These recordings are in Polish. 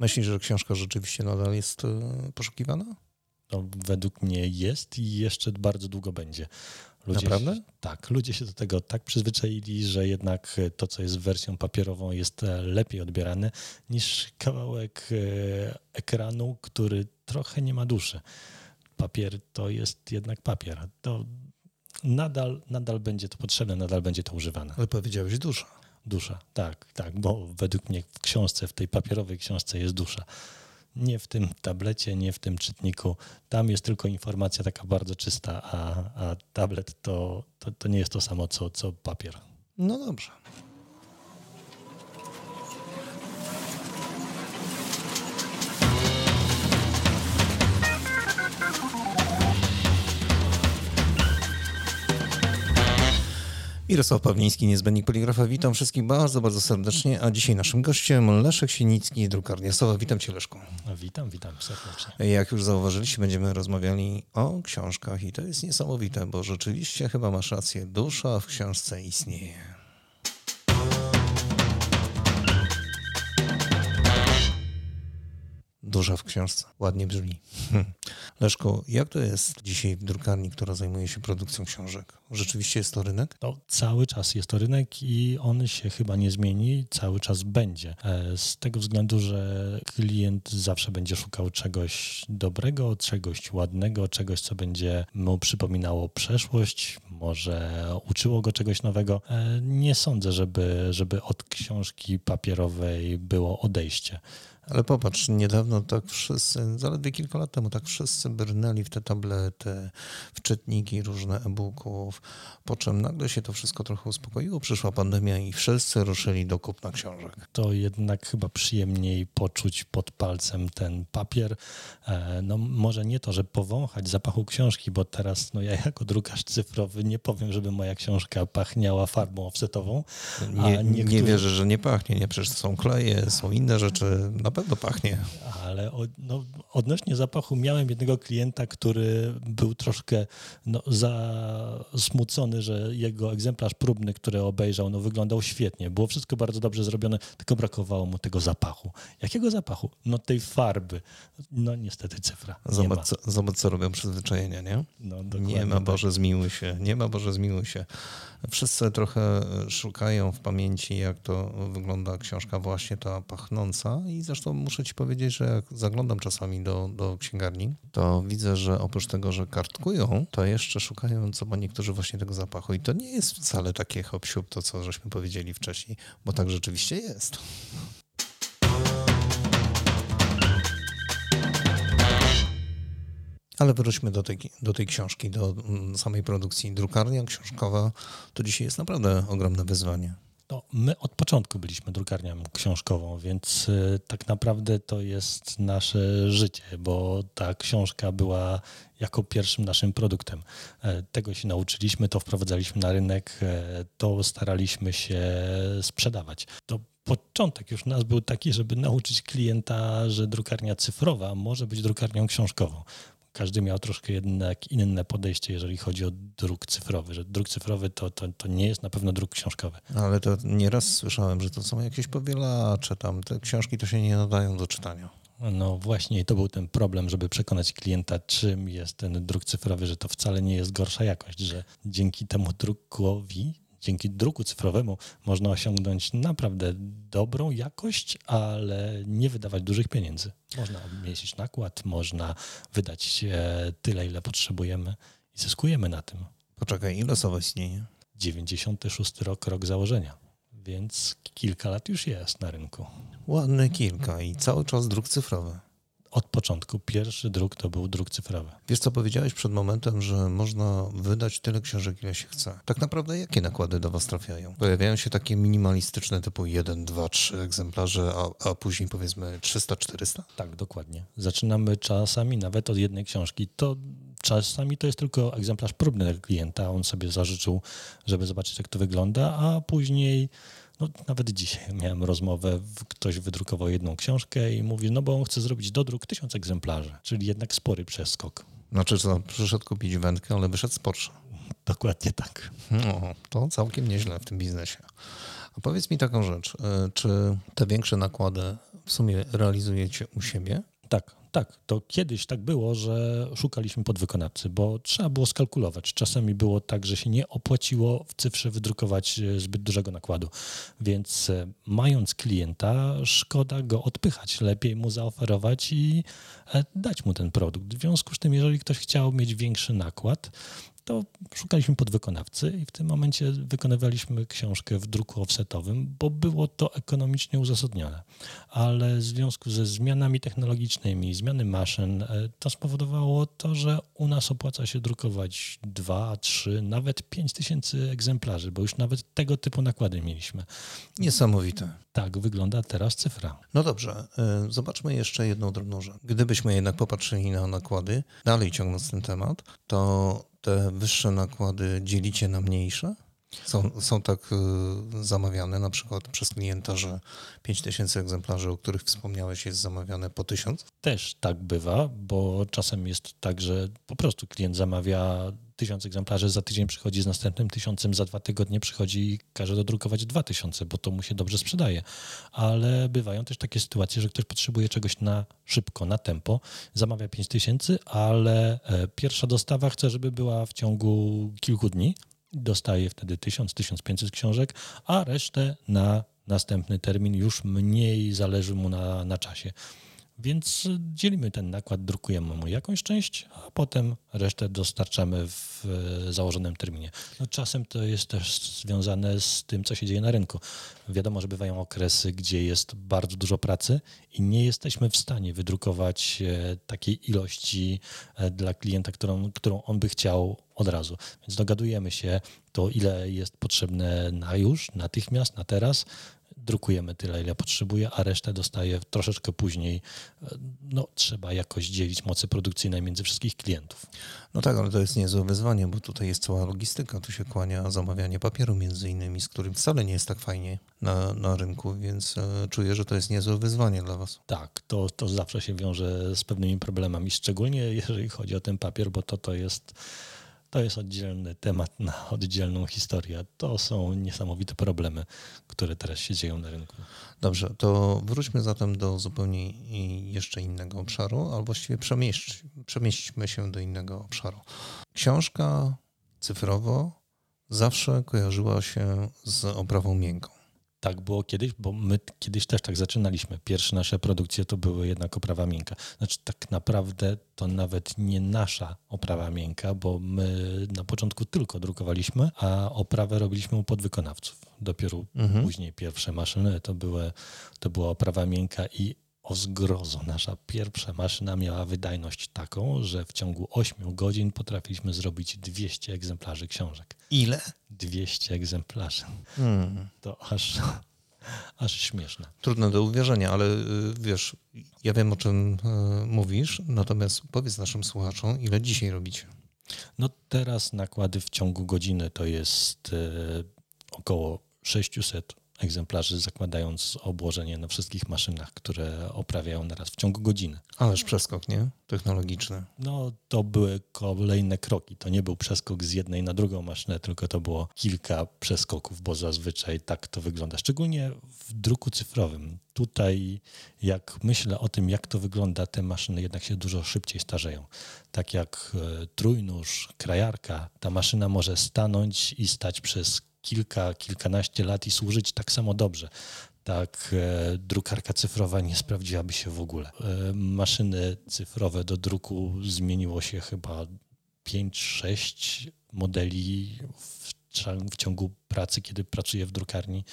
Myślisz, że książka rzeczywiście nadal jest e, poszukiwana? No, według mnie jest i jeszcze bardzo długo będzie. Ludzie Naprawdę? Się, tak, ludzie się do tego tak przyzwyczaili, że jednak to, co jest wersją papierową, jest e, lepiej odbierane niż kawałek e, ekranu, który trochę nie ma duszy. Papier to jest jednak papier. To nadal, nadal będzie to potrzebne, nadal będzie to używane. Ale powiedziałeś dusza. Dusza, tak, tak, bo według mnie w książce, w tej papierowej książce jest dusza nie w tym tablecie, nie w tym czytniku. Tam jest tylko informacja taka bardzo czysta, a, a tablet to, to, to nie jest to samo co, co papier. No dobrze. Mirosław Pawliński, niezbędnik poligrafa. Witam wszystkich bardzo, bardzo serdecznie. A dzisiaj naszym gościem Leszek Sienicki, drukarnia Sowa. Witam cię Leszku. Witam, witam serdecznie. Jak już zauważyliście, będziemy rozmawiali o książkach i to jest niesamowite, bo rzeczywiście chyba masz rację, dusza w książce istnieje. Duża w książce. Ładnie brzmi. Leszko, jak to jest dzisiaj w drukarni, która zajmuje się produkcją książek? Rzeczywiście jest to rynek? No, cały czas jest to rynek i on się chyba nie zmieni, cały czas będzie. E, z tego względu, że klient zawsze będzie szukał czegoś dobrego, czegoś ładnego, czegoś, co będzie mu przypominało przeszłość, może uczyło go czegoś nowego. E, nie sądzę, żeby, żeby od książki papierowej było odejście. Ale popatrz, niedawno tak wszyscy, zaledwie kilka lat temu, tak wszyscy brnęli w te tablety, w czytniki różne e-booków, po czym nagle się to wszystko trochę uspokoiło, przyszła pandemia i wszyscy ruszyli do kupna książek. To jednak chyba przyjemniej poczuć pod palcem ten papier. E, no może nie to, że powąchać zapachu książki, bo teraz no ja jako drukarz cyfrowy nie powiem, żeby moja książka pachniała farbą offsetową. Nie, niektórzy... nie wierzę, że nie pachnie, nie, przecież są kleje, są inne rzeczy, na pewno pachnie. Ale od, no, odnośnie zapachu miałem jednego klienta, który był troszkę no, zasmucony, że jego egzemplarz próbny, który obejrzał, no, wyglądał świetnie. Było wszystko bardzo dobrze zrobione, tylko brakowało mu tego zapachu. Jakiego zapachu? No tej farby. No niestety cyfra. Zobacz, co, zobacz co robią przyzwyczajenia, nie? No, nie ma, tak. Boże, zmiłuj się. Nie ma, Boże, zmiłuj się. Wszyscy trochę szukają w pamięci, jak to wygląda książka właśnie ta pachnąca i zresztą muszę ci powiedzieć, że jak zaglądam czasami do, do księgarni, to widzę, że oprócz tego, że kartkują, to jeszcze szukają co ma niektórzy właśnie tego zapachu i to nie jest wcale takie hop to co żeśmy powiedzieli wcześniej, bo tak rzeczywiście jest. Ale wróćmy do tej, do tej książki, do mm, samej produkcji. Drukarnia książkowa to dzisiaj jest naprawdę ogromne wyzwanie. No, my od początku byliśmy drukarnią książkową, więc y, tak naprawdę to jest nasze życie, bo ta książka była jako pierwszym naszym produktem. E, tego się nauczyliśmy, to wprowadzaliśmy na rynek, e, to staraliśmy się sprzedawać. To początek już nas był taki, żeby nauczyć klienta, że drukarnia cyfrowa może być drukarnią książkową każdy miał troszkę jednak inne podejście, jeżeli chodzi o druk cyfrowy, że druk cyfrowy to, to, to nie jest na pewno druk książkowy. Ale to nieraz słyszałem, że to są jakieś powielacze tam, te książki to się nie nadają do czytania. No właśnie, to był ten problem, żeby przekonać klienta, czym jest ten druk cyfrowy, że to wcale nie jest gorsza jakość, że dzięki temu drukowi dzięki druku cyfrowemu można osiągnąć naprawdę dobrą jakość, ale nie wydawać dużych pieniędzy. Można obmieścić nakład, można wydać tyle, ile potrzebujemy i zyskujemy na tym. Poczekaj, ile osoba istnieje? 96 rok, rok założenia, więc kilka lat już jest na rynku. Ładne kilka i cały czas druk cyfrowy od początku pierwszy druk to był druk cyfrowy. Wiesz, co powiedziałeś przed momentem, że można wydać tyle książek, ile się chce. Tak naprawdę jakie nakłady do Was trafiają? Pojawiają się takie minimalistyczne typu 1, 2, 3 egzemplarze, a, a później powiedzmy 300, 400? Tak, dokładnie. Zaczynamy czasami nawet od jednej książki. To czasami to jest tylko egzemplarz próbny dla klienta. On sobie zażyczył, żeby zobaczyć, jak to wygląda, a później no, nawet dzisiaj miałem rozmowę, ktoś wydrukował jedną książkę i mówi, no bo on chce zrobić dodruk tysiąc egzemplarzy, czyli jednak spory przeskok. Znaczy co, przyszedł kupić wędkę, ale wyszedł z Porsche. Dokładnie tak. No, to całkiem nieźle w tym biznesie. A powiedz mi taką rzecz, e, czy te większe nakłady w sumie realizujecie u siebie? Tak, tak. To kiedyś tak było, że szukaliśmy podwykonawcy, bo trzeba było skalkulować. Czasami było tak, że się nie opłaciło w cyfrze wydrukować e, zbyt dużego nakładu. Więc e, mając klienta, szkoda go odpychać. Lepiej mu zaoferować i e, dać mu ten produkt. W związku z tym, jeżeli ktoś chciał mieć większy nakład, to szukaliśmy podwykonawcy i w tym momencie wykonywaliśmy książkę w druku offsetowym, bo było to ekonomicznie uzasadnione. Ale w związku ze zmianami technologicznymi, zmiany maszyn, e, to spowodowało to, że u nas opłaca się drukować 2, 3, nawet 5 tysięcy egzemplarzy, bo już nawet tego typu nakłady mieliśmy. Niesamowite. Tak wygląda teraz cyfra. No dobrze, e, zobaczmy jeszcze jedną drobną rzecz. Gdybyśmy jednak popatrzyli na nakłady, dalej ciągnąc ten temat, to te wyższe nakłady dzielicie na mniejsze? Są, są tak y, zamawiane na przykład przez klienta, że 5000 egzemplarzy, o których wspomniałeś, jest zamawiane po 1000? Też tak bywa, bo czasem jest tak, że po prostu klient zamawia tysiąc egzemplarzy, za tydzień przychodzi z następnym tysiącem, za dwa tygodnie przychodzi i każe dodrukować dwa tysiące, bo to mu się dobrze sprzedaje. Ale bywają też takie sytuacje, że ktoś potrzebuje czegoś na szybko, na tempo, zamawia pięć tysięcy, ale e, pierwsza dostawa chce, żeby była w ciągu kilku dni. Dostaje wtedy 1000-1500 książek, a resztę na następny termin już mniej zależy mu na, na czasie. Więc dzielimy ten nakład, drukujemy mu jakąś część, a potem resztę dostarczamy w założonym terminie. No czasem to jest też związane z tym, co się dzieje na rynku. Wiadomo, że bywają okresy, gdzie jest bardzo dużo pracy i nie jesteśmy w stanie wydrukować e, takiej ilości e, dla klienta, którą, którą on by chciał od razu. Więc dogadujemy się to, ile jest potrzebne na już, natychmiast, na teraz drukujemy tyle, ile potrzebuje, a resztę dostaje troszeczkę później. No, trzeba jakoś dzielić moce produkcyjne między wszystkich klientów. No tak, ale to jest niezłe wyzwanie, bo tutaj jest cała logistyka. Tu się kłania zamawianie papieru między innymi, z którym wcale nie jest tak fajnie na, na rynku, więc e, czuję, że to jest niezłe wyzwanie dla Was. Tak, to, to zawsze się wiąże z pewnymi problemami, szczególnie jeżeli chodzi o ten papier, bo to, to jest to jest oddzielny temat na oddzielną historię. To są niesamowite problemy, które teraz się dzieją na rynku. Dobrze, to wróćmy zatem do zupełnie jeszcze innego obszaru, albo właściwie przemieść, przemieśćmy się do innego obszaru. Książka cyfrowo zawsze kojarzyła się z oprawą miękką. Tak było kiedyś, bo my kiedyś też tak zaczynaliśmy. Pierwsze nasze produkcje to były jednak oprawa miękka. Znaczy tak naprawdę to nawet nie nasza oprawa miękka, bo my na początku tylko drukowaliśmy, a oprawę robiliśmy u podwykonawców. Dopiero mhm. później pierwsze maszyny to, były, to była oprawa miękka i o zgrozo. Nasza pierwsza maszyna miała wydajność taką, że w ciągu 8 godzin potrafiliśmy zrobić 200 egzemplarzy książek. Ile? 200 egzemplarzy. Hmm. To aż, aż śmieszne. Trudne do uwierzenia, ale y, wiesz, ja wiem o czym y, mówisz, natomiast powiedz naszym słuchaczom, ile dzisiaj robicie? No teraz nakłady w ciągu godziny to jest y, około 600 egzemplarzy, zakładając obłożenie na wszystkich maszynach, które oprawiają naraz w ciągu godziny. Ależ przeskok, nie? Technologiczny. No, to były kolejne kroki. To nie był przeskok z jednej na drugą maszynę, tylko to było kilka przeskoków, bo zazwyczaj tak to wygląda. Szczególnie w druku cyfrowym. Tutaj, jak myślę o tym, jak to wygląda, te maszyny jednak się dużo szybciej starzeją. Tak jak e, trójnóż, krajarka, ta maszyna może stanąć i stać przez kilka, kilkanaście lat i służyć tak samo dobrze. Tak, e, drukarka cyfrowa nie sprawdziłaby się w ogóle. E, maszyny cyfrowe do druku zmieniło się chyba 5-6 modeli w, w ciągu pracy, kiedy pracuję w drukarni,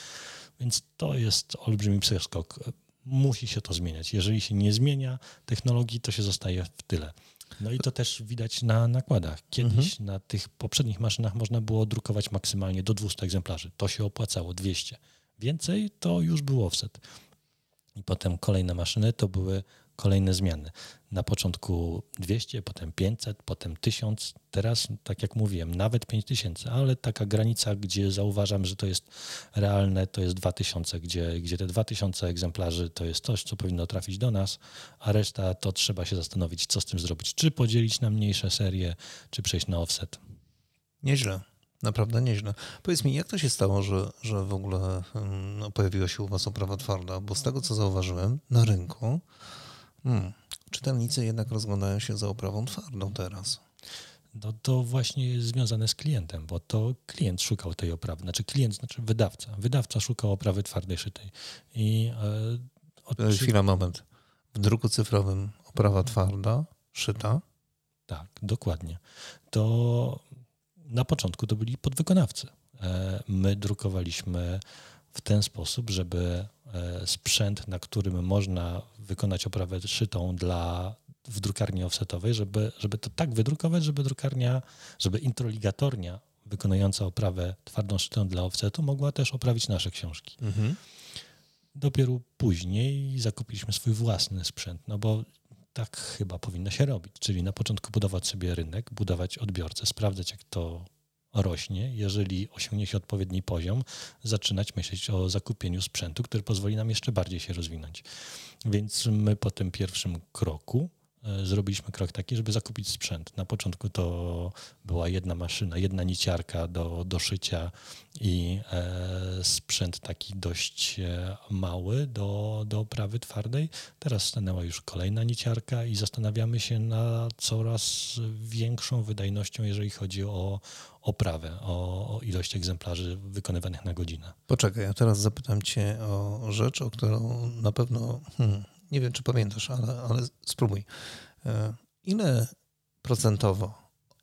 więc to jest olbrzymi przeskok. Musi się to zmieniać. Jeżeli się nie zmienia technologii, to się zostaje w tyle. No i to też widać na nakładach. Kiedyś mhm. na tych poprzednich maszynach można było drukować maksymalnie do 200 egzemplarzy. To się opłacało, 200. Więcej to już był offset. I potem kolejne maszyny to były kolejne zmiany. Na początku 200, potem 500, potem 1000, teraz, tak jak mówiłem, nawet 5000, ale taka granica, gdzie zauważam, że to jest realne, to jest 2000, gdzie, gdzie te 2000 egzemplarzy to jest coś, co powinno trafić do nas, a reszta to trzeba się zastanowić, co z tym zrobić. Czy podzielić na mniejsze serie, czy przejść na offset. Nieźle. Naprawdę nieźle. Powiedz mi, jak to się stało, że, że w ogóle no, pojawiła się u Was oprawa twarda? Bo z tego, co zauważyłem na rynku, hmm, czytelnicy jednak rozglądają się za oprawą twardą teraz. No to właśnie jest związane z klientem, bo to klient szukał tej oprawy. Znaczy klient, znaczy wydawca. Wydawca szukał oprawy twardej szytej. I, e, od... Chwila, moment. W druku cyfrowym oprawa twarda, szyta? Tak, dokładnie. To na początku to byli podwykonawcy. E, my drukowaliśmy w ten sposób, żeby sprzęt, na którym można wykonać oprawę szytą dla w drukarni offsetowej, żeby, żeby to tak wydrukować, żeby drukarnia, żeby introligatornia wykonująca oprawę twardą szytą dla offsetu mogła też oprawić nasze książki. Mhm. Dopiero później zakupiliśmy swój własny sprzęt, no bo tak chyba powinno się robić. Czyli na początku budować sobie rynek, budować odbiorcę, sprawdzać, jak to rośnie. Jeżeli osiągnie się odpowiedni poziom, zaczynać myśleć o zakupieniu sprzętu, który pozwoli nam jeszcze bardziej się rozwinąć. Więc my po tym pierwszym kroku zrobiliśmy krok taki, żeby zakupić sprzęt. Na początku to była jedna maszyna, jedna niciarka do, do szycia i e, sprzęt taki dość e, mały do, do oprawy twardej. Teraz stanęła już kolejna niciarka i zastanawiamy się nad coraz większą wydajnością, jeżeli chodzi o oprawę, o, o ilość egzemplarzy wykonywanych na godzinę. Poczekaj, ja teraz zapytam Cię o rzecz, o którą na pewno hmm, nie wiem, czy pamiętasz, ale, ale spróbuj. E, ile procentowo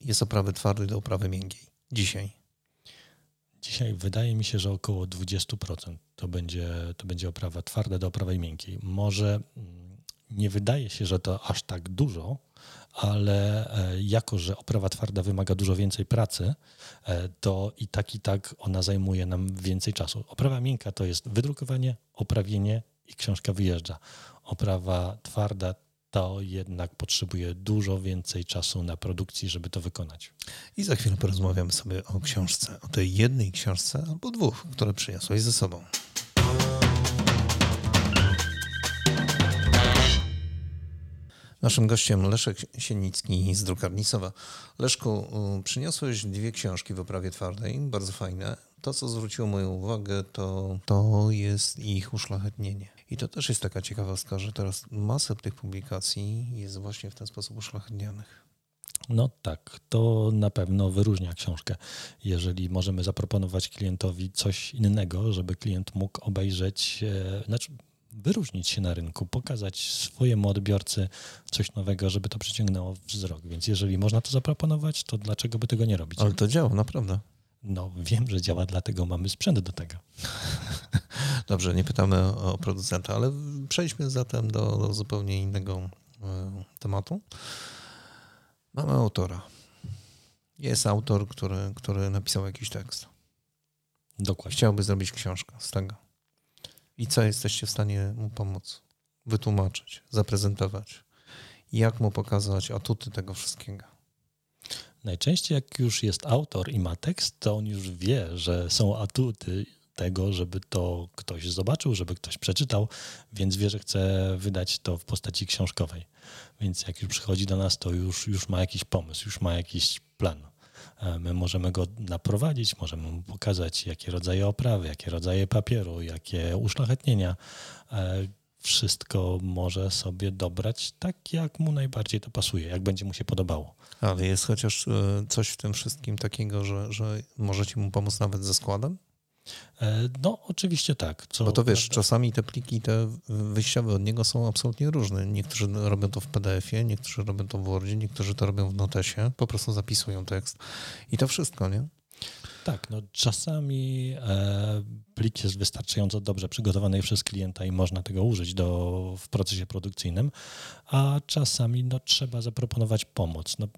jest oprawy twardej do oprawy miękkiej dzisiaj? Dzisiaj wydaje mi się, że około 20% to będzie, to będzie oprawa twarda do oprawy miękkiej. Może mm, nie wydaje się, że to aż tak dużo, ale e, jako, że oprawa twarda wymaga dużo więcej pracy, e, to i tak, i tak ona zajmuje nam więcej czasu. Oprawa miękka to jest wydrukowanie, oprawienie i książka wyjeżdża oprawa twarda, to jednak potrzebuje dużo więcej czasu na produkcji, żeby to wykonać. I za chwilę porozmawiamy sobie o książce, o tej jednej książce albo dwóch, które przyniosłeś ze sobą. Naszym gościem Leszek Sienicki z Drukarnicowa. Leszku, przyniosłeś dwie książki w oprawie twardej, bardzo fajne. To, co zwróciło moją uwagę, to, to jest ich uszlachetnienie. I to też jest taka ciekawostka, że teraz masę tych publikacji jest właśnie w ten sposób uszlachetnianych. No tak, to na pewno wyróżnia książkę. Jeżeli możemy zaproponować klientowi coś innego, żeby klient mógł obejrzeć, e, znaczy wyróżnić się na rynku, pokazać swojemu odbiorcy coś nowego, żeby to przyciągnęło wzrok. Więc jeżeli można to zaproponować, to dlaczego by tego nie robić? Ale to działa, naprawdę. No, wiem, że działa, dlatego mamy sprzęt do tego. Dobrze, nie pytamy o producenta, ale przejdźmy zatem do, do zupełnie innego e, tematu. Mamy autora. Jest autor, który, który napisał jakiś tekst. Dokładnie. Chciałby zrobić książkę z tego. I co jesteście w stanie mu pomóc? Wytłumaczyć, zaprezentować. Jak mu pokazać atuty tego wszystkiego? Najczęściej jak już jest autor i ma tekst, to on już wie, że są atuty tego, żeby to ktoś zobaczył, żeby ktoś przeczytał, więc wie, że chce wydać to w postaci książkowej. Więc jak już przychodzi do nas, to już, już ma jakiś pomysł, już ma jakiś plan. E, my możemy go naprowadzić, możemy mu pokazać, jakie rodzaje oprawy, jakie rodzaje papieru, jakie uszlachetnienia. Wszystko może sobie dobrać tak, jak mu najbardziej to pasuje, jak będzie mu się podobało. Ale jest chociaż e, coś w tym wszystkim takiego, że, że możecie mu pomóc nawet ze składem? E, no, oczywiście tak. Co Bo to wiesz, czasami te pliki, te wyjściowe od niego są absolutnie różne. Niektórzy robią to w PDF-ie, niektórzy robią to w Wordzie, niektórzy to robią w Notesie, po prostu zapisują tekst. I to wszystko, nie? Tak, no czasami e, plik jest wystarczająco dobrze przygotowany przez klienta i można tego użyć do, w procesie produkcyjnym, a czasami no, trzeba zaproponować pomoc. No,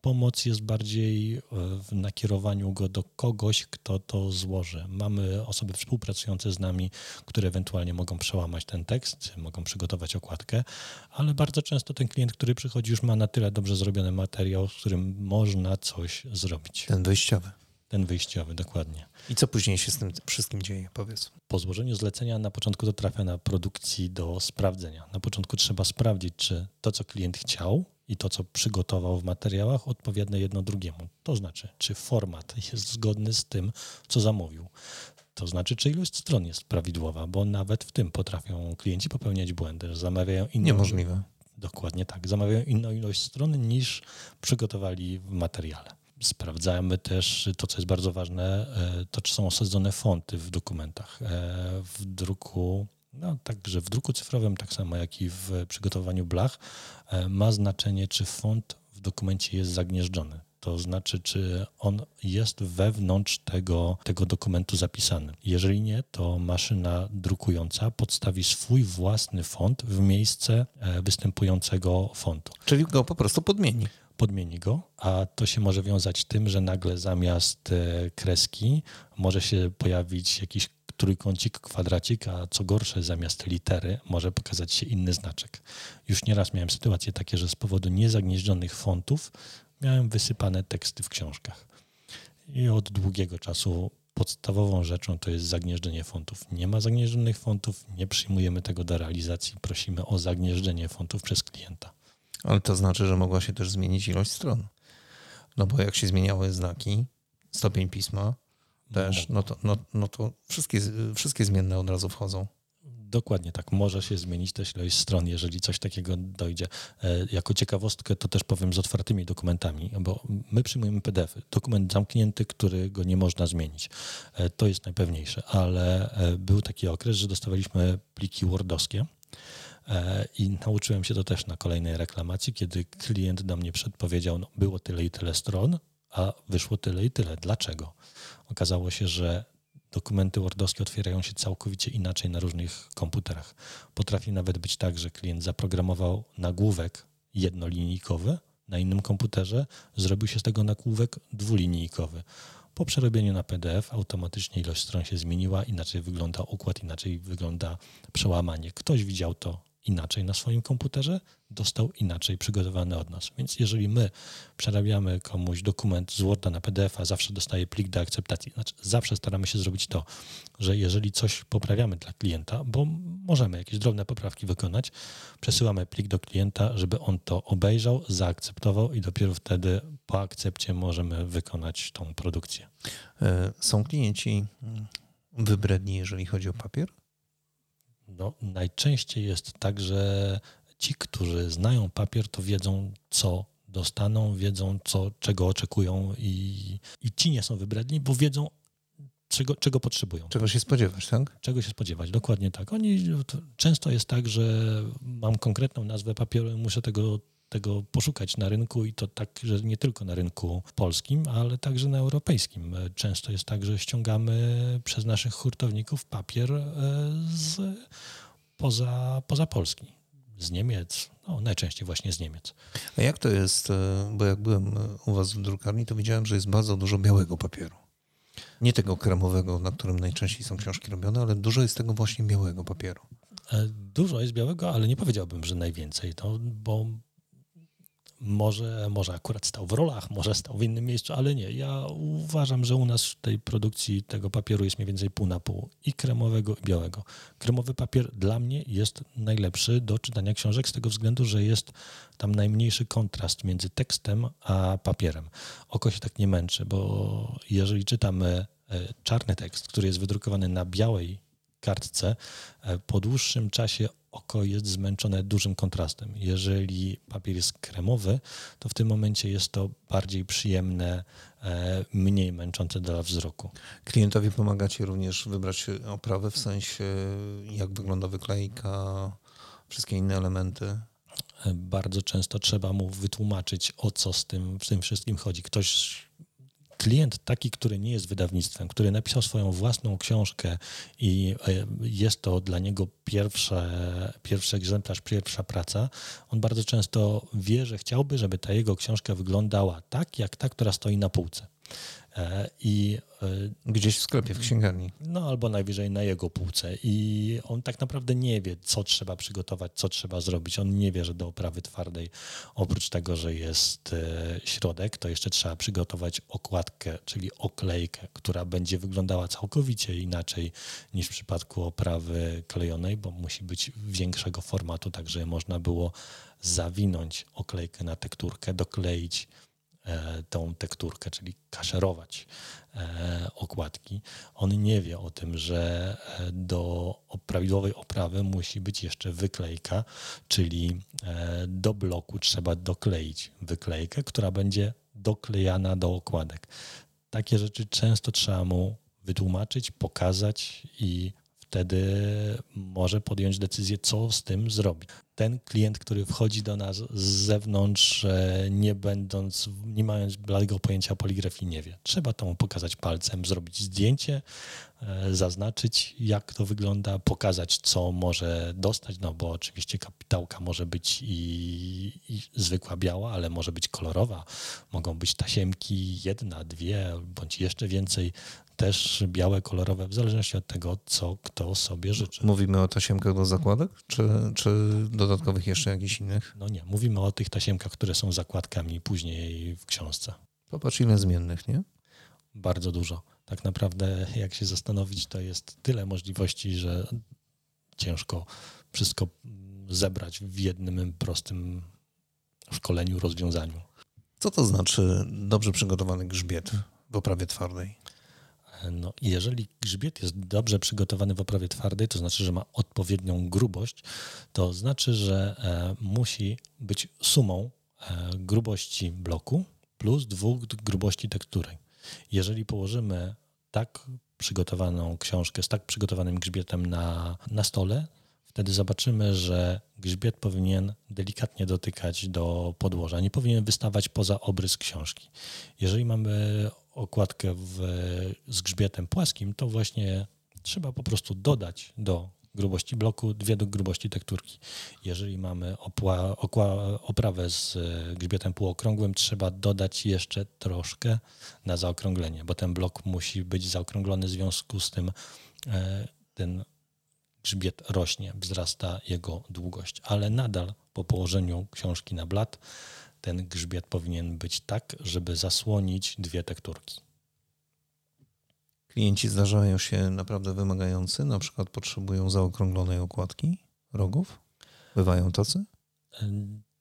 pomoc jest bardziej e, w nakierowaniu go do kogoś, kto to złoży. Mamy osoby współpracujące z nami, które ewentualnie mogą przełamać ten tekst, mogą przygotować okładkę, ale bardzo często ten klient, który przychodzi, już ma na tyle dobrze zrobiony materiał, z którym można coś zrobić. Ten wyjściowy. Ten wyjściowy, dokładnie. I co później się z tym wszystkim dzieje, powiedz? Po złożeniu zlecenia na początku to trafia na produkcji do sprawdzenia. Na początku trzeba sprawdzić, czy to, co klient chciał, i to, co przygotował w materiałach, odpowiednie jedno drugiemu. To znaczy, czy format jest zgodny z tym, co zamówił. To znaczy, czy ilość stron jest prawidłowa, bo nawet w tym potrafią klienci popełniać błędy, że zamawiają inną. Niemożliwe. Dokładnie tak. Zamawiają inną ilość stron niż przygotowali w materiale. Sprawdzamy też to, co jest bardzo ważne, e, to czy są osadzone fonty w dokumentach. E, w druku, no także w druku cyfrowym, tak samo jak i w przygotowaniu blach, e, ma znaczenie, czy font w dokumencie jest zagnieżdżony. To znaczy, czy on jest wewnątrz tego, tego dokumentu zapisany. Jeżeli nie, to maszyna drukująca podstawi swój własny font w miejsce występującego fontu. Czyli go po prostu podmieni podmieni go, a to się może wiązać tym, że nagle zamiast e, kreski może się pojawić jakiś trójkącik, kwadracik, a co gorsze, zamiast litery może pokazać się inny znaczek. Już nieraz miałem sytuacje takie, że z powodu niezagnieżdżonych fontów miałem wysypane teksty w książkach. I od długiego czasu podstawową rzeczą to jest zagnieżdżenie fontów. Nie ma zagnieżdżonych fontów, nie przyjmujemy tego do realizacji, prosimy o zagnieżdżenie fontów przez klienta. Ale to znaczy, że mogła się też zmienić ilość stron. No bo jak się zmieniały znaki, stopień pisma też, no to, no, no to wszystkie, wszystkie zmienne od razu wchodzą. Dokładnie tak. Może się zmienić też ilość stron, jeżeli coś takiego dojdzie. E, jako ciekawostkę to też powiem z otwartymi dokumentami, bo my przyjmujemy PDF. -y. Dokument zamknięty, którego nie można zmienić. E, to jest najpewniejsze, ale e, był taki okres, że dostawaliśmy pliki wordowskie, I nauczyłem się to też na kolejnej reklamacji, kiedy klient do mnie przedpowiedział, no było tyle i tyle stron, a wyszło tyle i tyle. Dlaczego? Okazało się, że dokumenty Wordowskie otwierają się całkowicie inaczej na różnych komputerach. Potrafi nawet być tak, że klient zaprogramował nagłówek jednolinijkowy na innym komputerze, zrobił się z tego nagłówek dwulinijkowy. Po przerobieniu na PDF automatycznie ilość stron się zmieniła, inaczej wygląda układ, inaczej wygląda przełamanie. Ktoś widział to inaczej na swoim komputerze, dostał inaczej przygotowany od nas. Więc jeżeli my przerabiamy komuś dokument z Worda na PDF-a, zawsze dostaje plik do akceptacji. Znaczy, zawsze staramy się zrobić to, że jeżeli coś poprawiamy dla klienta, bo możemy jakieś drobne poprawki wykonać, przesyłamy plik do klienta, żeby on to obejrzał, zaakceptował i dopiero wtedy po akcepcie możemy wykonać tą produkcję. E, są klienci wybredni, jeżeli chodzi o papier? No, najczęściej jest tak, że ci, którzy znają papier, to wiedzą, co dostaną, wiedzą, co, czego oczekują i, i ci nie są wybredni, bo wiedzą, czego, czego potrzebują. Czego się spodziewać, tak? Czego się spodziewać, dokładnie tak. Oni, często jest tak, że mam konkretną nazwę papieru i muszę tego tego poszukać na rynku i to tak, że nie tylko na rynku polskim, ale także na europejskim. Często jest tak, że ściągamy przez naszych hurtowników papier e, z, poza, poza Polski. Z Niemiec, no najczęściej właśnie z Niemiec. A jak to jest, e, bo jak byłem u was w drukarni, to widziałem, że jest bardzo dużo białego papieru. Nie tego kremowego, na którym najczęściej są książki robione, ale dużo jest tego właśnie białego papieru. E, dużo jest białego, ale nie powiedziałbym, że najwięcej, to, bo może, może akurat stał w rolach, może stał w innym miejscu, ale nie. Ja uważam, że u nas w tej produkcji tego papieru jest mniej więcej pół na pół i kremowego, i białego. Kremowy papier dla mnie jest najlepszy do czytania książek z tego względu, że jest tam najmniejszy kontrast między tekstem a papierem. Oko się tak nie męczy, bo jeżeli czytamy e, czarny tekst, który jest wydrukowany na białej kartce, e, po dłuższym czasie oko jest zmęczone dużym kontrastem. Jeżeli papier jest kremowy, to w tym momencie jest to bardziej przyjemne, e, mniej męczące dla wzroku. Klientowi pomagacie również wybrać oprawę w sensie, jak wygląda wyklejka, wszystkie inne elementy? E, bardzo często trzeba mu wytłumaczyć, o co z tym, z tym wszystkim chodzi. Ktoś klient taki, który nie jest wydawnictwem, który napisał swoją własną książkę i e, jest to dla niego pierwsze, pierwszy egzemplarz, pierwsza praca, on bardzo często wie, że chciałby, żeby ta jego książka wyglądała tak, jak ta, która stoi na półce. I Gdzieś w sklepie, w księgarni. No albo najwyżej na jego półce. I on tak naprawdę nie wie, co trzeba przygotować, co trzeba zrobić. On nie wie, że do oprawy twardej, oprócz tego, że jest środek, to jeszcze trzeba przygotować okładkę, czyli oklejkę, która będzie wyglądała całkowicie inaczej niż w przypadku oprawy klejonej, bo musi być większego formatu, tak żeby można było zawinąć oklejkę na tekturkę, dokleić e, tą tekturkę, czyli kaszerować e, okładki. On nie wie o tym, że e, do prawidłowej oprawy musi być jeszcze wyklejka, czyli do bloku trzeba dokleić wyklejkę, która będzie doklejana do okładek. Takie rzeczy często trzeba mu wytłumaczyć, pokazać i wtedy może podjąć decyzję, co z tym zrobić. Ten klient, który wchodzi do nas z zewnątrz, nie będąc, nie mając bladego pojęcia poligrafii, nie wie. Trzeba to mu pokazać palcem, zrobić zdjęcie, zaznaczyć, jak to wygląda, pokazać, co może dostać, no bo oczywiście kapitałka może być i, i zwykła biała, ale może być kolorowa. Mogą być tasiemki jedna, dwie, bądź jeszcze więcej też białe, kolorowe, w zależności od tego, co kto sobie życzy. Mówimy o tasiemkach do zakładek, czy, czy dodatkowych jeszcze jakichś innych? No nie, mówimy o tych tasiemkach, które są zakładkami później w książce. Popatrz ile zmiennych, nie? Bardzo dużo. Tak naprawdę, jak się zastanowić, to jest tyle możliwości, że ciężko wszystko zebrać w jednym prostym szkoleniu, rozwiązaniu. Co to znaczy dobrze przygotowany grzbiet w oprawie twardej? No, jeżeli grzbiet jest dobrze przygotowany w oprawie twardej, to znaczy, że ma odpowiednią grubość, to znaczy, że e, musi być sumą e, grubości bloku plus dwóch grubości tektury. Jeżeli położymy tak przygotowaną książkę z tak przygotowanym grzbietem na, na stole, wtedy zobaczymy, że grzbiet powinien delikatnie dotykać do podłoża, nie powinien wystawać poza obrys książki. Jeżeli mamy okładkę w, z grzbietem płaskim, to właśnie trzeba po prostu dodać do grubości bloku dwie do grubości tekturki. Jeżeli mamy opła, okła, oprawę z grzbietem półokrągłym, trzeba dodać jeszcze troszkę na zaokrąglenie, bo ten blok musi być zaokrąglony, w związku z tym e, ten grzbiet rośnie, wzrasta jego długość, ale nadal po położeniu książki na blat ten grzbiet powinien być tak, żeby zasłonić dwie tekturki. Klienci zdarzają się naprawdę wymagający, na przykład potrzebują zaokrąglonej okładki rogów? Bywają tacy?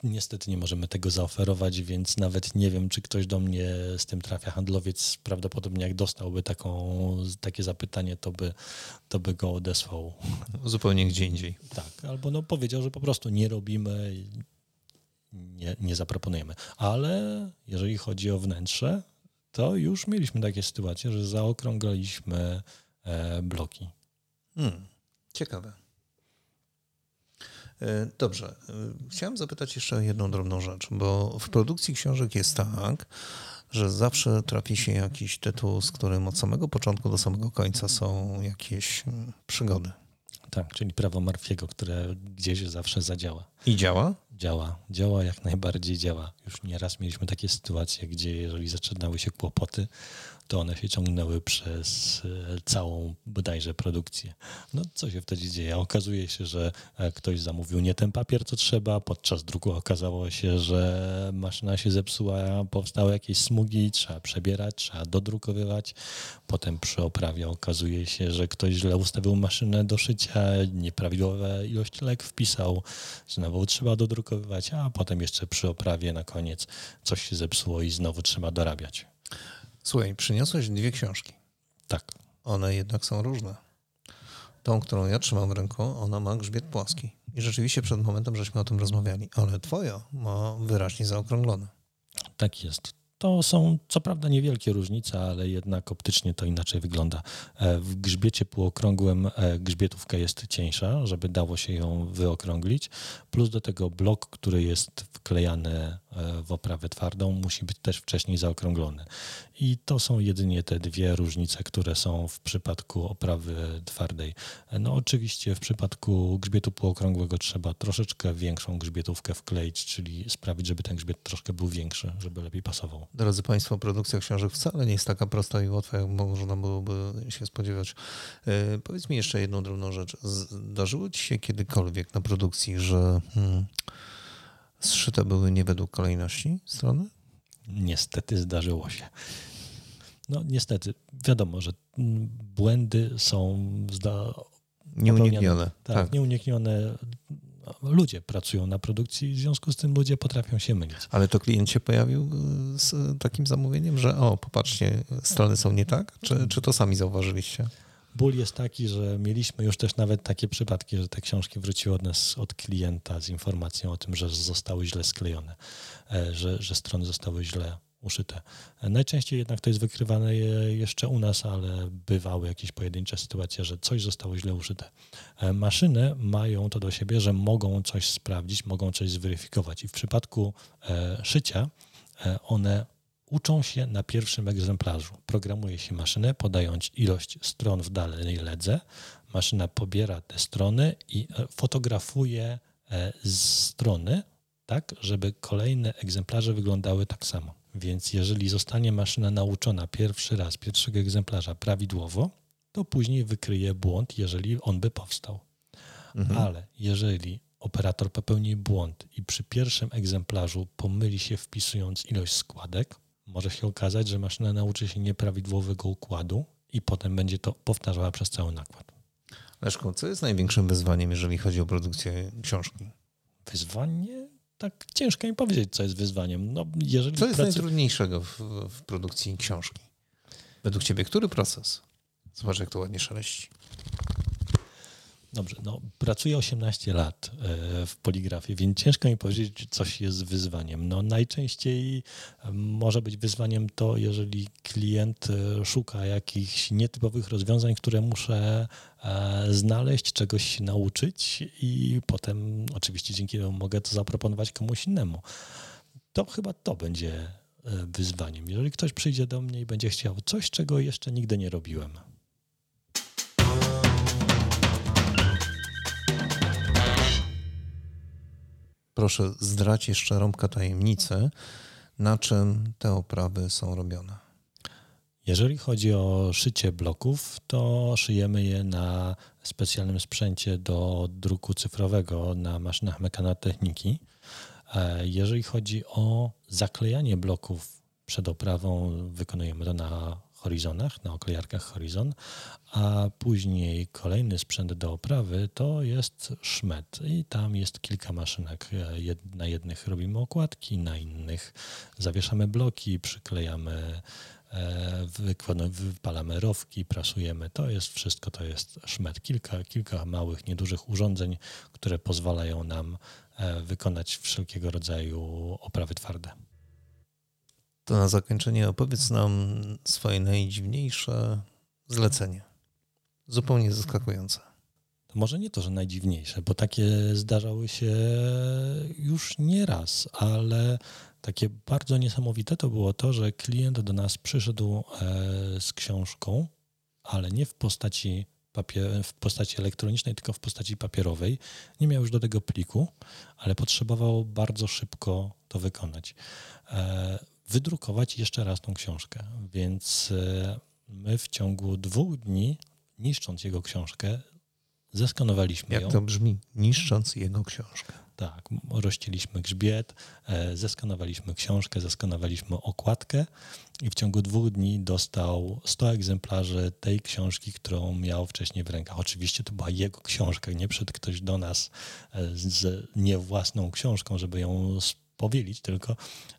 Niestety nie możemy tego zaoferować, więc nawet nie wiem, czy ktoś do mnie z tym trafia. Handlowiec prawdopodobnie jak dostałby taką, takie zapytanie, to by, to by go odesłał. Zupełnie gdzie indziej. Tak, albo no powiedział, że po prostu nie robimy, nie, nie zaproponujemy. Ale jeżeli chodzi o wnętrze, to już mieliśmy takie sytuacje, że zaokrągliliśmy e, bloki. Hmm, ciekawe. E, dobrze. E, chciałem zapytać jeszcze o jedną drobną rzecz, bo w produkcji książek jest tak, że zawsze trafi się jakiś tytuł, z którym od samego początku do samego końca są jakieś mm, przygody. Tak, czyli prawo Marfiego, które gdzieś zawsze zadziała. I działa? Działa, działa jak najbardziej działa. Już nieraz mieliśmy takie sytuacje, gdzie jeżeli zaczynały się kłopoty, to one się ciągnęły przez e, całą bodajże produkcję. No co się wtedy dzieje? Okazuje się, że e, ktoś zamówił nie ten papier, co trzeba, podczas druku okazało się, że maszyna się zepsuła, powstały jakieś smugi, trzeba przebierać, trzeba dodrukowywać. Potem przy oprawie okazuje się, że ktoś źle ustawił maszynę do szycia, nieprawidłowe ilość lek wpisał, znowu trzeba dodrukowywać, a potem jeszcze przy oprawie na koniec coś się zepsuło i znowu trzeba dorabiać. Słuchaj, przyniosłeś dwie książki. Tak. One jednak są różne. Tą, którą ja trzymam w ręku, ona ma grzbiet płaski. I rzeczywiście przed momentem żeśmy o tym rozmawiali, ale twoja ma wyraźnie zaokrąglone. Tak jest. To są co prawda niewielkie różnice, ale jednak optycznie to inaczej wygląda. E, w grzbiecie półokrągłym e, grzbietówka jest cieńsza, żeby dało się ją wyokrąglić, plus do tego blok, który jest wklejany w oprawę twardą musi być też wcześniej zaokrąglony. I to są jedynie te dwie różnice, które są w przypadku oprawy twardej. No oczywiście w przypadku grzbietu półokrągłego trzeba troszeczkę większą grzbietówkę wkleić, czyli sprawić, żeby ten grzbiet troszkę był większy, żeby lepiej pasował. Drodzy Państwo, produkcja książek wcale nie jest taka prosta i łatwa, jak można byłoby się spodziewać. E, powiedz mi jeszcze jedną drobną rzecz. Zdarzyło Ci się kiedykolwiek na produkcji, że hmm, zszyte były nie według kolejności strony? Niestety zdarzyło się. No niestety, wiadomo, że błędy są zda... nieuniknione. Tak, tak, nieuniknione. Ludzie pracują na produkcji, w związku z tym ludzie potrafią się mylić. Ale to klient się pojawił e, z takim zamówieniem, że o, popatrzcie, strony są nie tak? Czy, czy to sami zauważyliście? Ból jest taki, że mieliśmy już też nawet takie przypadki, że te książki wróciły od nas, od klienta z informacją o tym, że zostały źle sklejone, e, że, że strony zostały źle uszyte. E, najczęściej jednak to jest wykrywane jeszcze u nas, ale bywały jakieś pojedyncze sytuacje, że coś zostało źle uszyte. E, maszyny mają to do siebie, że mogą coś sprawdzić, mogą coś zweryfikować i w przypadku szycia one uczą się na pierwszym egzemplarzu. Programuje się maszynę, podając ilość stron w danej ledze. Maszyna pobiera te strony i e, fotografuje e, strony, tak, żeby kolejne egzemplarze wyglądały tak samo. Więc jeżeli zostanie maszyna nauczona pierwszy raz, pierwszego egzemplarza prawidłowo, to później wykryje błąd, jeżeli on by powstał. Mhm. Ale jeżeli operator popełni błąd i przy pierwszym egzemplarzu pomyli się wpisując ilość składek, może się okazać, że maszyna nauczy się nieprawidłowego układu i potem będzie to powtarzała przez cały nakład. Leszku, co jest największym wyzwaniem, jeżeli chodzi o produkcję książki? Wyzwanie? Tak ciężko mi powiedzieć, co jest wyzwaniem. No, jeżeli co jest pracy... najtrudniejszego w, w produkcji książki? Według ciebie, który proces? Zobacz, jak to ładnie szeleści. Dobrze, no, pracuję 18 lat e, w poligrafie, więc ciężko mi powiedzieć, czy coś jest wyzwaniem. No, najczęściej może być wyzwaniem to, jeżeli klient e, szuka jakichś nietypowych rozwiązań, które muszę e, znaleźć, czegoś się nauczyć i potem oczywiście dzięki temu mogę to zaproponować komuś innemu. To chyba to będzie wyzwaniem. Jeżeli ktoś przyjdzie do mnie i będzie chciał coś, czego jeszcze nigdy nie robiłem, proszę zdrać jeszcze rąbka tajemnicy, na czym te oprawy są robione. Jeżeli chodzi o szycie bloków, to szyjemy je na specjalnym sprzęcie do druku cyfrowego na maszynach mekanotechniki. E, jeżeli chodzi o zaklejanie bloków przed oprawą, wykonujemy to na horizonach, na oklejarkach Horizon, a później kolejny sprzęt do oprawy to jest szmet i tam jest kilka maszynek. Na jednych robimy okładki, na innych zawieszamy bloki, przyklejamy e, wypalamy rowki, prasujemy. To jest wszystko, to jest szmet. Kilka, kilka małych, niedużych urządzeń, które pozwalają nam e, wykonać wszelkiego rodzaju oprawy twarde. To na zakończenie opowiedz nam swoje najdziwniejsze zlecenie. Zupełnie zaskakujące. To może nie to, że najdziwniejsze, bo takie zdarzały się już nie raz, ale takie bardzo niesamowite to było to, że klient do nas przyszedł e, z książką, ale nie w postaci, papier, w postaci elektronicznej, tylko w postaci papierowej. Nie miał już do tego pliku, ale potrzebował bardzo szybko to wykonać. Wydrukować jeszcze raz tą książkę. Więc e, my w ciągu dwóch dni, niszcząc jego książkę, zeskanowaliśmy Jak ją. Jak to brzmi? Niszcząc jego książkę. Tak, rozścieliśmy grzbiet, e, zeskanowaliśmy książkę, zeskanowaliśmy okładkę i w ciągu dwóch dni dostał 100 egzemplarzy tej książki, którą miał wcześniej w rękach. Oczywiście to była jego książka, nie przyszedł ktoś do nas e, z nie własną książką, żeby ją powielić tylko,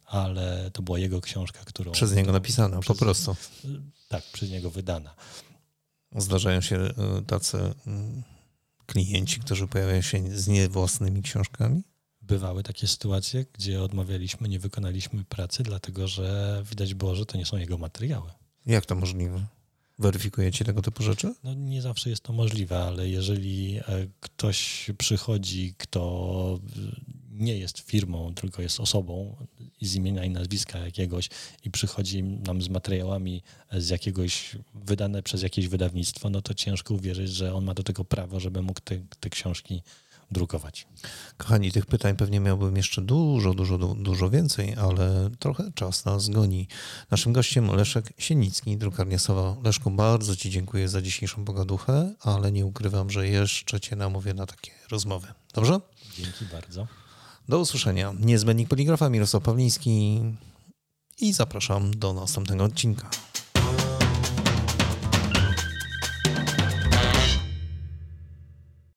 ale to była jego książka, którą... Przez niego napisana, przez, po prostu. Tak, przez niego wydana. Zdarzają się e, tacy mm, klienci, którzy pojawiają się z niewłasnymi książkami? Bywały takie sytuacje, gdzie odmawialiśmy, nie wykonaliśmy pracy, dlatego że widać było, że to nie są jego materiały. Jak to możliwe? Weryfikujecie tego typu rzeczy? No nie zawsze jest to możliwe, ale jeżeli e, ktoś przychodzi, kto nie jest firmą, tylko jest osobą z imienia i nazwiska jakiegoś i przychodzi nam z materiałami z jakiegoś wydane przez jakieś wydawnictwo, no to ciężko uwierzyć, że on ma do tego prawo, żeby mógł te, te książki drukować. Kochani, tych pytań pewnie miałbym jeszcze dużo, dużo, dużo więcej, ale trochę czas nas goni. Naszym gościem Leszek Sienicki, drukarnia Sowa. Leszku, bardzo Ci dziękuję za dzisiejszą pogaduchę, ale nie ukrywam, że jeszcze Cię namówię na takie rozmowy. Dobrze? Dzięki bardzo. Do usłyszenia. Niezbędnik Poligrafa, Mirosław Pawliński i zapraszam do następnego odcinka.